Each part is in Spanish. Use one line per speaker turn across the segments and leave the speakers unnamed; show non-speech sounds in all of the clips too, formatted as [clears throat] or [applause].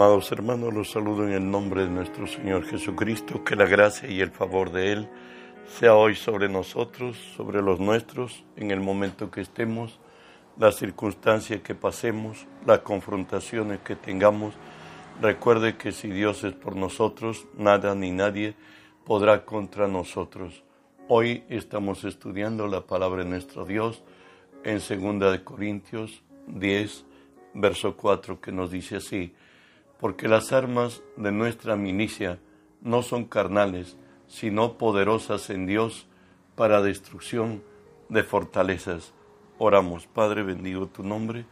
Amados hermanos, los saludo en el nombre de nuestro Señor Jesucristo, que la gracia y el favor de Él sea hoy sobre nosotros, sobre los nuestros, en el momento que estemos, las circunstancias que pasemos, las confrontaciones que tengamos. Recuerde que si Dios es por nosotros, nada ni nadie podrá contra nosotros. Hoy estamos estudiando la palabra de nuestro Dios en 2 Corintios 10, verso 4, que nos dice así, porque las armas de nuestra milicia no son carnales, sino poderosas en Dios para destrucción de fortalezas. Oramos, Padre, bendigo tu nombre.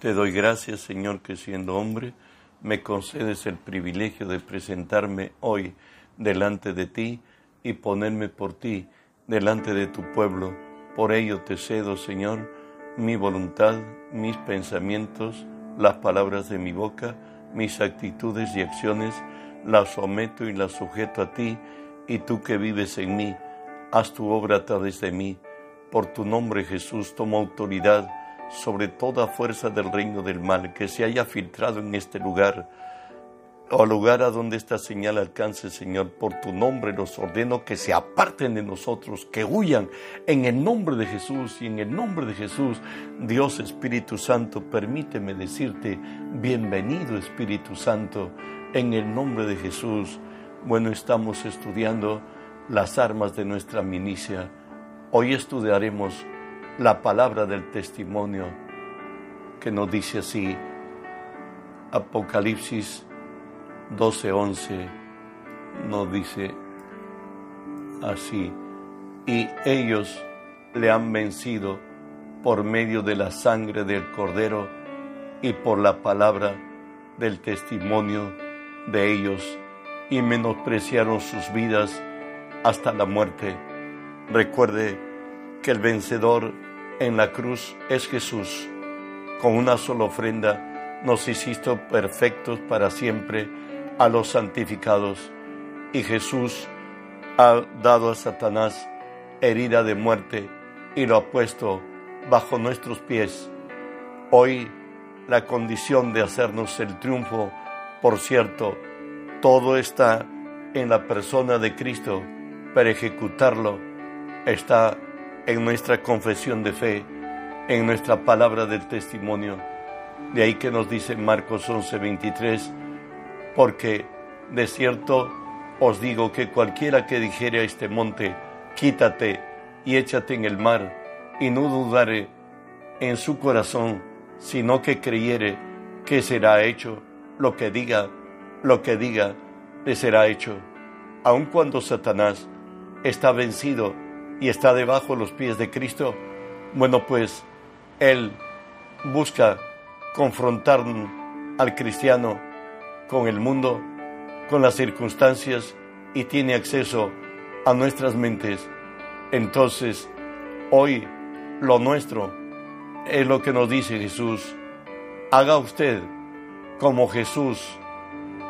Te doy gracias, Señor, que siendo hombre, me concedes el privilegio de presentarme hoy delante de ti y ponerme por ti delante de tu pueblo. Por ello te cedo, Señor, mi voluntad, mis pensamientos, las palabras de mi boca, mis actitudes y acciones las someto y las sujeto a ti, y tú que vives en mí, haz tu obra a través de mí. Por tu nombre, Jesús, toma autoridad sobre toda fuerza del reino del mal que se haya filtrado en este lugar o lugar a donde esta señal alcance, Señor, por tu nombre los ordeno que se aparten de nosotros, que huyan en el nombre de Jesús y en el nombre de Jesús. Dios Espíritu Santo, permíteme decirte, bienvenido Espíritu Santo, en el nombre de Jesús. Bueno, estamos estudiando las armas de nuestra milicia. Hoy estudiaremos la palabra del testimonio que nos dice así, Apocalipsis 12:11 nos dice así, y ellos le han vencido por medio de la sangre del cordero y por la palabra del testimonio de ellos, y menospreciaron sus vidas hasta la muerte. Recuerde que el vencedor en la cruz es Jesús. Con una sola ofrenda nos hiciste perfectos para siempre a los santificados. Y Jesús ha dado a Satanás herida de muerte y lo ha puesto bajo nuestros pies. Hoy la condición de hacernos el triunfo, por cierto, todo está en la persona de Cristo para ejecutarlo, está en nuestra confesión de fe, en nuestra palabra del testimonio. De ahí que nos dice Marcos 11:23, porque de cierto os digo que cualquiera que dijere a este monte, quítate y échate en el mar, y no dudare en su corazón, sino que creyere que será hecho lo que diga, lo que diga, le será hecho. Aun cuando Satanás está vencido y está debajo de los pies de Cristo, bueno, pues él busca confrontar al cristiano con el mundo, con las circunstancias y tiene acceso a nuestras mentes. Entonces, hoy lo nuestro es lo que nos dice Jesús. Haga usted como Jesús,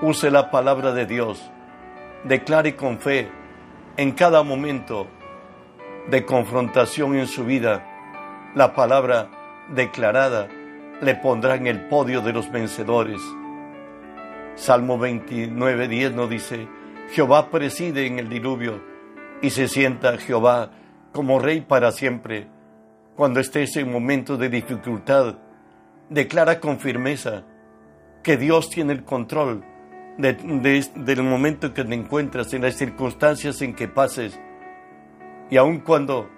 use la palabra de Dios, declare con fe en cada momento de confrontación en su vida, la palabra declarada le pondrá en el podio de los vencedores. Salmo 29, 10 nos dice, Jehová preside en el diluvio y se sienta Jehová como rey para siempre. Cuando estés en momentos de dificultad, declara con firmeza que Dios tiene el control del momento en que te encuentras, en las circunstancias en que pases. Y aun cuando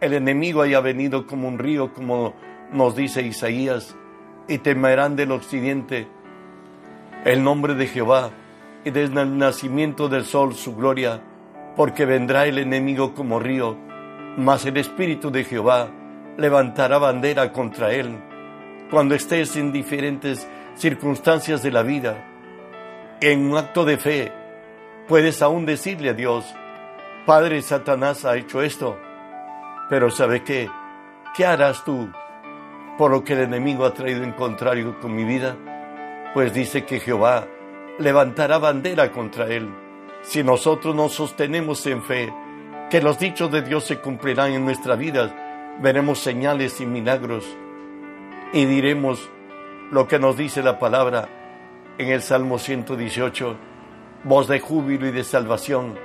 el enemigo haya venido como un río, como nos dice Isaías, y temerán del occidente, el nombre de Jehová y desde el nacimiento del sol su gloria, porque vendrá el enemigo como río, mas el Espíritu de Jehová levantará bandera contra él. Cuando estés en diferentes circunstancias de la vida, en un acto de fe, puedes aún decirle a Dios, Padre, Satanás ha hecho esto, pero ¿sabe qué? ¿Qué harás tú por lo que el enemigo ha traído en contrario con mi vida? Pues dice que Jehová levantará bandera contra él. Si nosotros nos sostenemos en fe, que los dichos de Dios se cumplirán en nuestra vida, veremos señales y milagros y diremos lo que nos dice la palabra, en el Salmo 118, voz de júbilo y de salvación,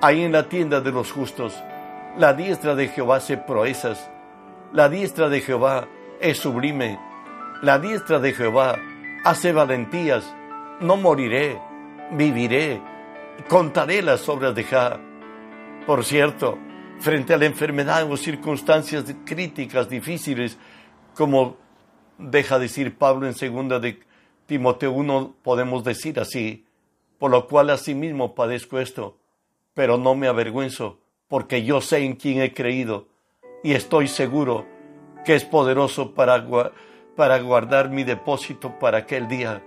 ahí en la tienda de los justos. La diestra de Jehová hace proezas, la diestra de Jehová es sublime, la diestra de Jehová hace valentías, no moriré, viviré, contaré las obras de Jah. Por cierto, frente a la enfermedad o circunstancias críticas, difíciles, como deja decir Pablo en segunda de Timoteo 1, podemos decir así, por lo cual asimismo padezco esto, pero no me avergüenzo, porque yo sé en quién he creído y estoy seguro que es poderoso para, para guardar mi depósito para aquel día.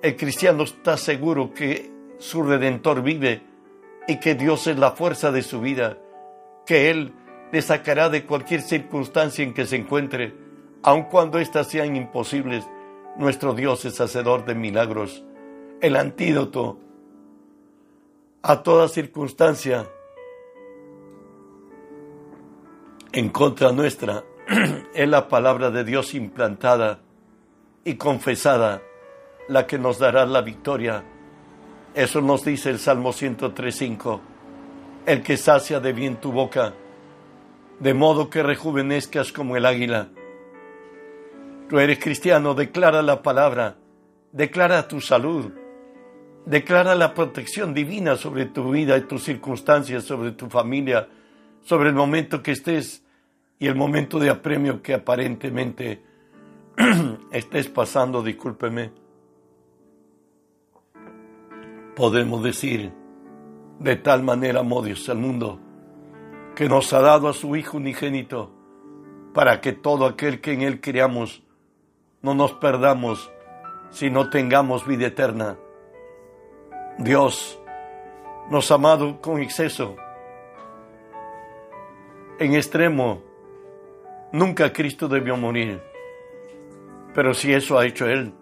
El cristiano está seguro que su redentor vive y que Dios es la fuerza de su vida, que Él le sacará de cualquier circunstancia en que se encuentre, aun cuando éstas sean imposibles. Nuestro Dios es hacedor de milagros el antídoto a toda circunstancia en contra nuestra [clears throat] es la palabra de Dios implantada y confesada la que nos dará la victoria. Eso nos dice el Salmo 103.5. El que sacia de bien tu boca, de modo que rejuvenezcas como el águila. Tú eres cristiano, declara la palabra, declara tu salud, Declara la protección divina sobre tu vida y tus circunstancias, sobre tu familia, sobre el momento que estés y el momento de apremio que aparentemente [clears throat] estés pasando, discúlpeme. Podemos decir, de tal manera amó Dios al mundo, que nos ha dado a su Hijo unigénito, para que todo aquel que en Él creamos no nos perdamos, sino tengamos vida eterna. Dios nos ha amado con exceso, en extremo. Nunca Cristo debió morir. Pero si eso ha hecho Él,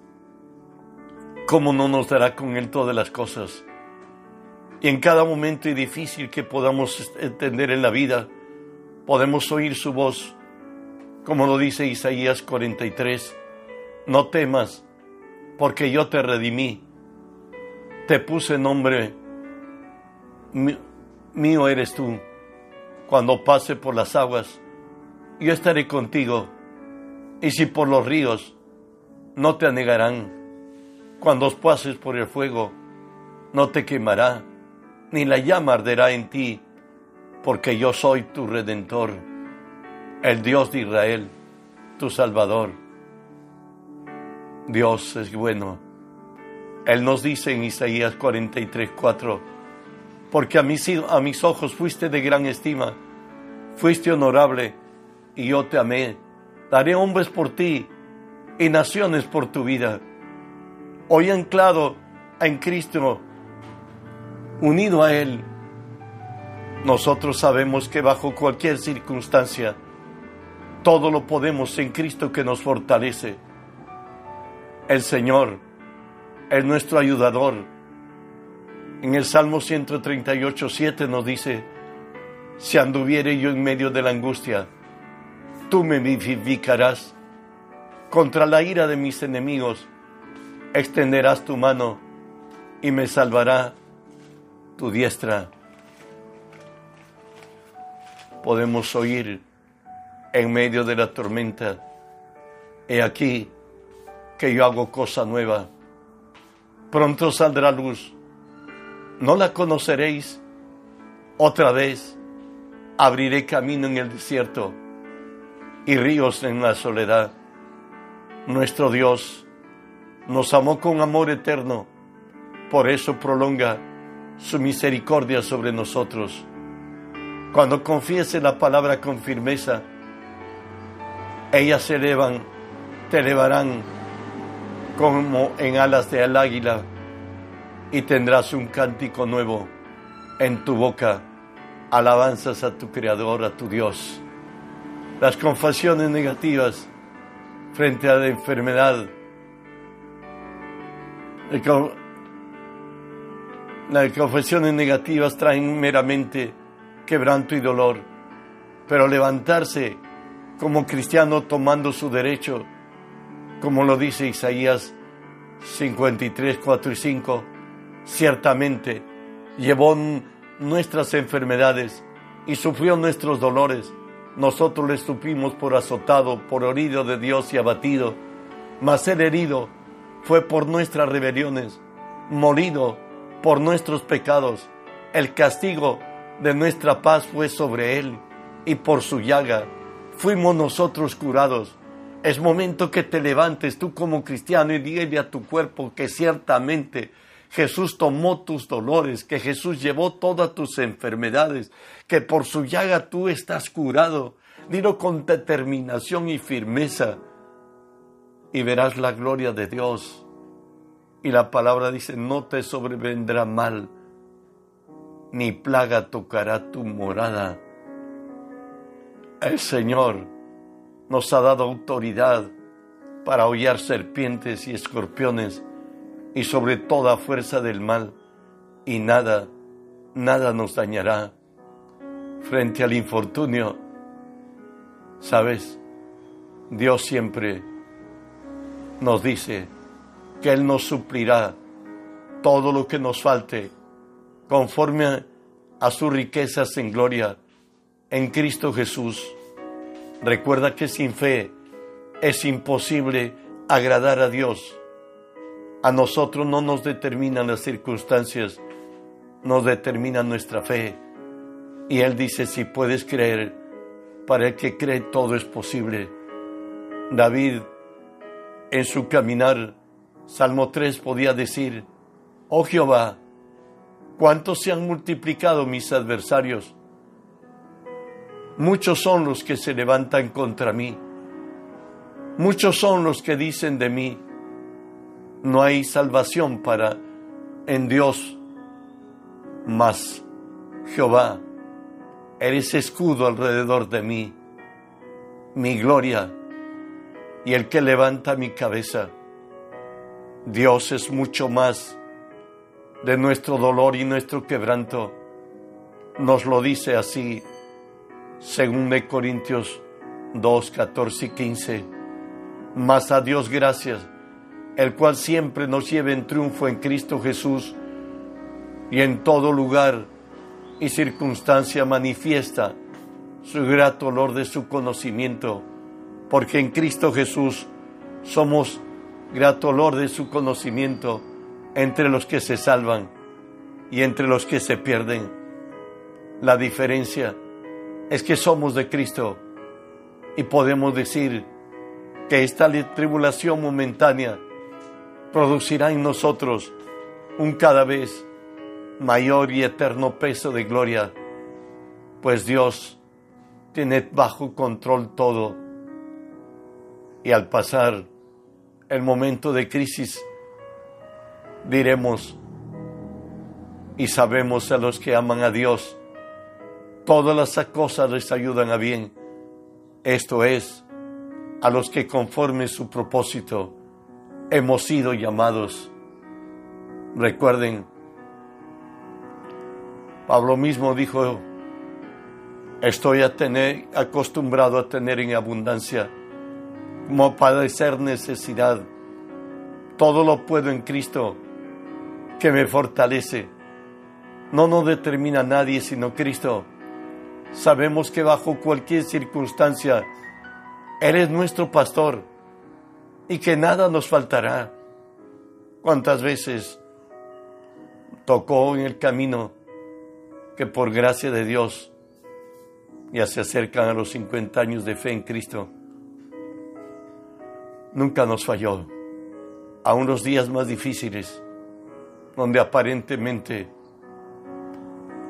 ¿cómo no nos dará con Él todas las cosas? Y en cada momento difícil que podamos entender en la vida, podemos oír su voz, como lo dice Isaías 43, no temas, porque yo te redimí te puse nombre, mío eres tú. Cuando pase por las aguas, yo estaré contigo. Y si por los ríos, no te anegarán. Cuando pases por el fuego, no te quemará, ni la llama arderá en ti, porque yo soy tu redentor, el Dios de Israel, tu Salvador. Dios es bueno él nos dice en Isaías 43, 4, porque a mis, a mis ojos fuiste de gran estima, fuiste honorable y yo te amé. Daré hombres por ti y naciones por tu vida. Hoy anclado en Cristo, unido a Él, nosotros sabemos que bajo cualquier circunstancia, todo lo podemos en Cristo que nos fortalece. El Señor es nuestro ayudador. En el Salmo 138, 7 nos dice, si anduviere yo en medio de la angustia, tú me vivificarás. Contra la ira de mis enemigos, extenderás tu mano y me salvará tu diestra. Podemos oír en medio de la tormenta, he aquí que yo hago cosa nueva pronto saldrá luz. No la conoceréis. Otra vez abriré camino en el desierto y ríos en la soledad. Nuestro Dios nos amó con amor eterno, por eso prolonga su misericordia sobre nosotros. Cuando confiese la palabra con firmeza, ellas se elevan, te elevarán como en alas del águila, y tendrás un cántico nuevo en tu boca, alabanzas a tu Creador, a tu Dios. Las confesiones negativas frente a la enfermedad, las confesiones negativas traen meramente quebranto y dolor, pero levantarse como cristiano tomando su derecho como lo dice Isaías 53, 4 y 5, ciertamente llevó nuestras enfermedades y sufrió nuestros dolores. Nosotros le supimos por azotado, por herido de Dios y abatido, mas el herido fue por nuestras rebeliones, morido por nuestros pecados. El castigo de nuestra paz fue sobre él y por su llaga fuimos nosotros curados. Es momento que te levantes tú como cristiano y dile a tu cuerpo que ciertamente Jesús tomó tus dolores, que Jesús llevó todas tus enfermedades, que por su llaga tú estás curado. Dilo con determinación y firmeza y verás la gloria de Dios. Y la palabra dice, no te sobrevendrá mal, ni plaga tocará tu morada. El Señor nos ha dado autoridad para hollar serpientes y escorpiones y sobre toda fuerza del mal, y nada, nada nos dañará. Frente al infortunio, sabes, Dios siempre nos dice que Él nos suplirá todo lo que nos falte conforme a sus riquezas en gloria en Cristo Jesús. Recuerda que sin fe es imposible agradar a Dios. A nosotros no nos determinan las circunstancias, nos determina nuestra fe. Y Él dice, si puedes creer, para el que cree todo es posible. David en su caminar, Salmo 3 podía decir, oh Jehová, cuántos se han multiplicado mis adversarios. Muchos son los que se levantan contra mí. Muchos son los que dicen de mí, no hay salvación para en Dios, mas Jehová, eres escudo alrededor de mí, mi gloria y el que levanta mi cabeza. Dios es mucho más de nuestro dolor y nuestro quebranto. Nos lo dice así, según de Corintios 2, 14 y 15. Mas a Dios gracias, el cual siempre nos lleva en triunfo en Cristo Jesús y en todo lugar y circunstancia manifiesta su grato olor de su conocimiento porque en Cristo Jesús somos grato olor de su conocimiento entre los que se salvan y entre los que se pierden. La diferencia es que somos de Cristo y podemos decir que esta tribulación momentánea producirá en nosotros un cada vez mayor y eterno peso de gloria, pues Dios tiene bajo control todo y al pasar el momento de crisis, diremos y sabemos a los que aman a Dios, todas las cosas les ayudan a bien. Esto es, a los que conforme su propósito hemos sido llamados. Recuerden, Pablo mismo dijo, estoy a tener, acostumbrado a tener en abundancia como padecer necesidad. Todo lo puedo en Cristo que me fortalece. No nos determina nadie sino Cristo. Sabemos que bajo cualquier circunstancia Él es nuestro pastor y que nada nos faltará. ¿Cuántas veces tocó en el camino que por gracia de Dios ya se acercan a los 50 años de fe en Cristo? nunca nos falló. A unos días más difíciles, donde aparentemente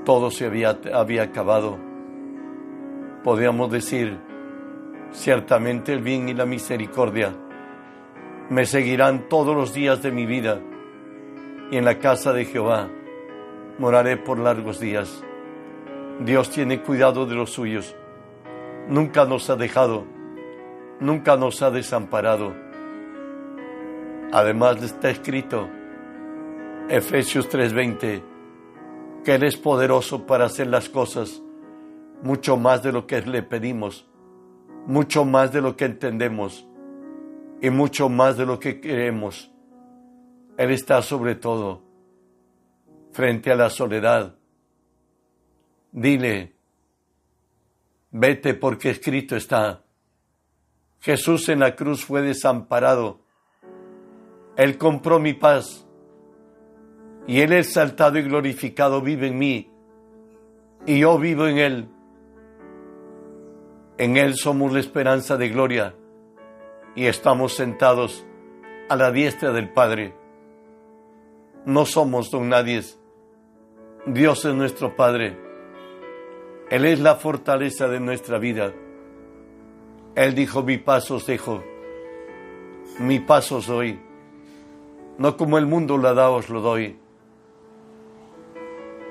todo se había, había acabado, podíamos decir, ciertamente el bien y la misericordia me seguirán todos los días de mi vida, y en la casa de Jehová moraré por largos días. Dios tiene cuidado de los suyos, nunca nos ha dejado nunca nos ha desamparado. Además está escrito, Efesios 3:20, que Él es poderoso para hacer las cosas mucho más de lo que le pedimos, mucho más de lo que entendemos y mucho más de lo que queremos, Él está sobre todo frente a la soledad. Dile, vete porque escrito está. Jesús en la cruz fue desamparado. Él compró mi paz. Y Él exaltado y glorificado vive en mí. Y yo vivo en Él. En Él somos la esperanza de gloria. Y estamos sentados a la diestra del Padre. No somos don nadie. Dios es nuestro Padre. Él es la fortaleza de nuestra vida. Él dijo, mi paso os dejo, mi paso soy. No como el mundo la da, os lo doy.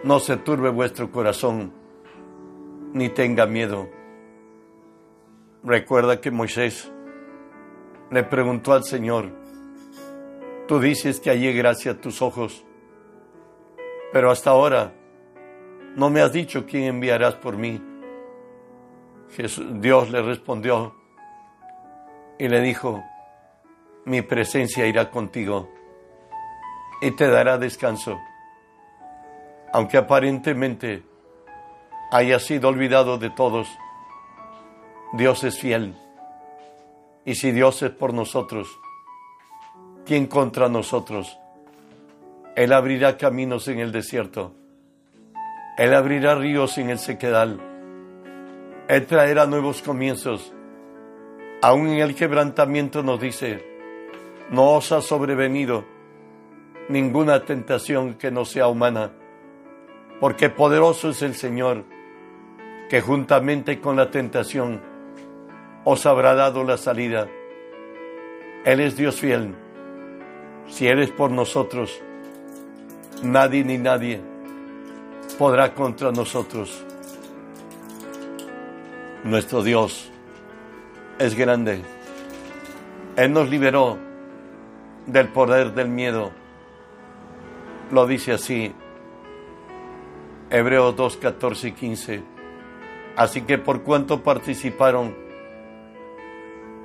No se turbe vuestro corazón, ni tenga miedo. Recuerda que Moisés le preguntó al Señor, tú dices que hallé gracia a tus ojos, pero hasta ahora no me has dicho quién enviarás por mí. Dios le respondió y le dijo, mi presencia irá contigo y te dará descanso. Aunque aparentemente haya sido olvidado de todos, Dios es fiel. Y si Dios es por nosotros, ¿quién contra nosotros? Él abrirá caminos en el desierto. Él abrirá ríos en el sequedal. Él traerá nuevos comienzos. Aún en el quebrantamiento nos dice, no os ha sobrevenido ninguna tentación que no sea humana, porque poderoso es el Señor, que juntamente con la tentación os habrá dado la salida. Él es Dios fiel. Si Él es por nosotros, nadie ni nadie podrá contra nosotros. Nuestro Dios es grande. Él nos liberó del poder del miedo. Lo dice así, Hebreos 2, 14 y 15. Así que por cuanto participaron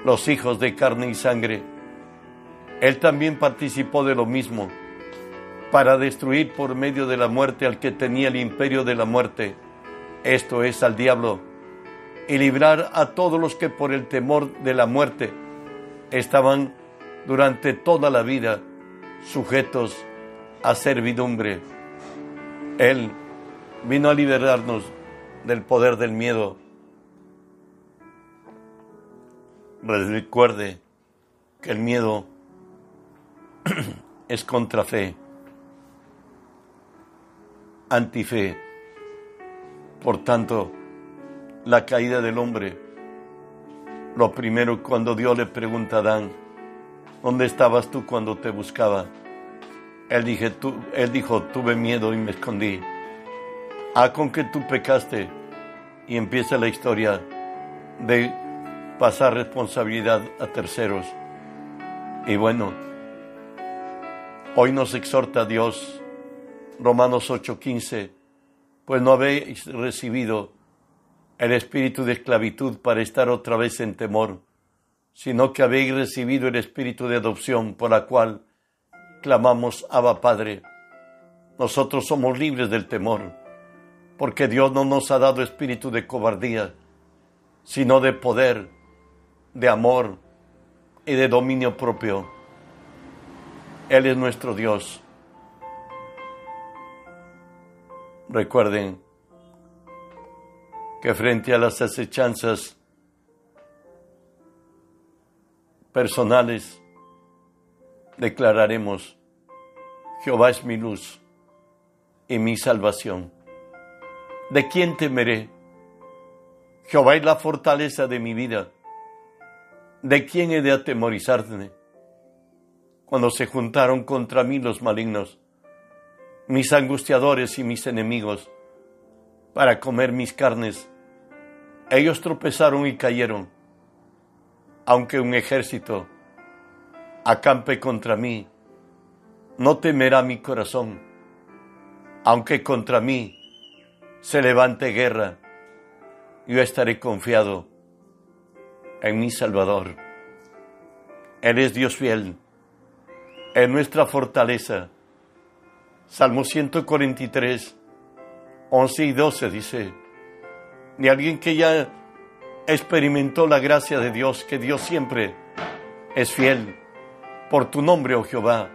los hijos de carne y sangre, Él también participó de lo mismo, para destruir por medio de la muerte al que tenía el imperio de la muerte, esto es al diablo y librar a todos los que por el temor de la muerte estaban durante toda la vida sujetos a servidumbre. Él vino a liberarnos del poder del miedo. Recuerde que el miedo [clears throat] es contra fe, antife. Por tanto, la caída del hombre. Lo primero cuando Dios le pregunta a Adán, ¿dónde estabas tú cuando te buscaba? Él, él dijo, tuve miedo y me escondí. Ah, con que tú pecaste. Y empieza la historia de pasar responsabilidad a terceros. Y bueno, hoy nos exhorta Dios, Romanos 8:15, pues no habéis recibido el espíritu de esclavitud para estar otra vez en temor, sino que habéis recibido el espíritu de adopción por la cual clamamos Abba Padre. Nosotros somos libres del temor, porque Dios no nos ha dado espíritu de cobardía, sino de poder, de amor y de dominio propio. Él es nuestro Dios. Recuerden, que frente a las acechanzas personales declararemos, Jehová es mi luz y mi salvación. ¿De quién temeré? Jehová es la fortaleza de mi vida. ¿De quién he de atemorizarme? Cuando se juntaron contra mí los malignos, mis angustiadores y mis enemigos, para comer mis carnes, ellos tropezaron y cayeron. Aunque un ejército acampe contra mí, no temerá mi corazón. Aunque contra mí se levante guerra, yo estaré confiado en mi Salvador. Él es Dios fiel. es nuestra fortaleza. Salmo 143, 11 y 12 dice, de alguien que ya experimentó la gracia de Dios, que Dios siempre es fiel. Por tu nombre, oh Jehová,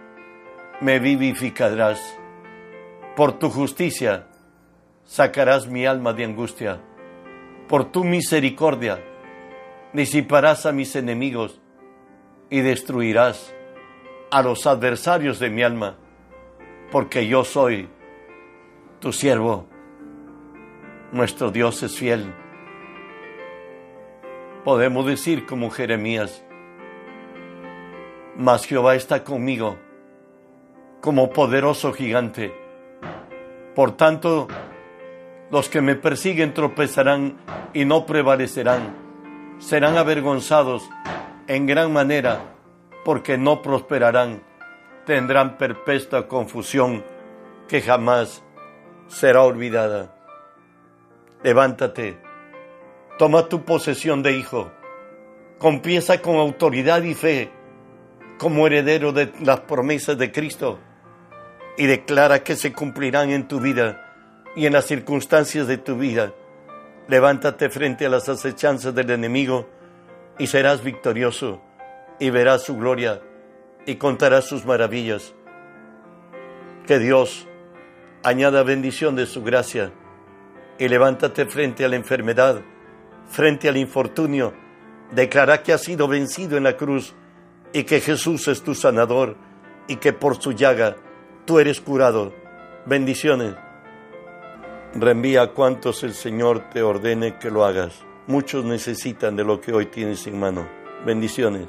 me vivificarás. Por tu justicia sacarás mi alma de angustia. Por tu misericordia disiparás a mis enemigos y destruirás a los adversarios de mi alma, porque yo soy tu siervo. Nuestro Dios es fiel. Podemos decir como Jeremías, mas Jehová está conmigo como poderoso gigante. Por tanto, los que me persiguen tropezarán y no prevalecerán, serán avergonzados en gran manera, porque no prosperarán, tendrán perpetua confusión que jamás será olvidada. Levántate, toma tu posesión de hijo, confiesa con autoridad y fe como heredero de las promesas de Cristo y declara que se cumplirán en tu vida y en las circunstancias de tu vida. Levántate frente a las acechanzas del enemigo y serás victorioso y verás su gloria y contarás sus maravillas. Que Dios añada bendición de su gracia y levántate frente a la enfermedad, frente al infortunio. Declara que has sido vencido en la cruz y que Jesús es tu sanador y que por su llaga tú eres curado. Bendiciones. Reenvía cuantos el Señor te ordene que lo hagas. Muchos necesitan de lo que hoy tienes en mano. Bendiciones.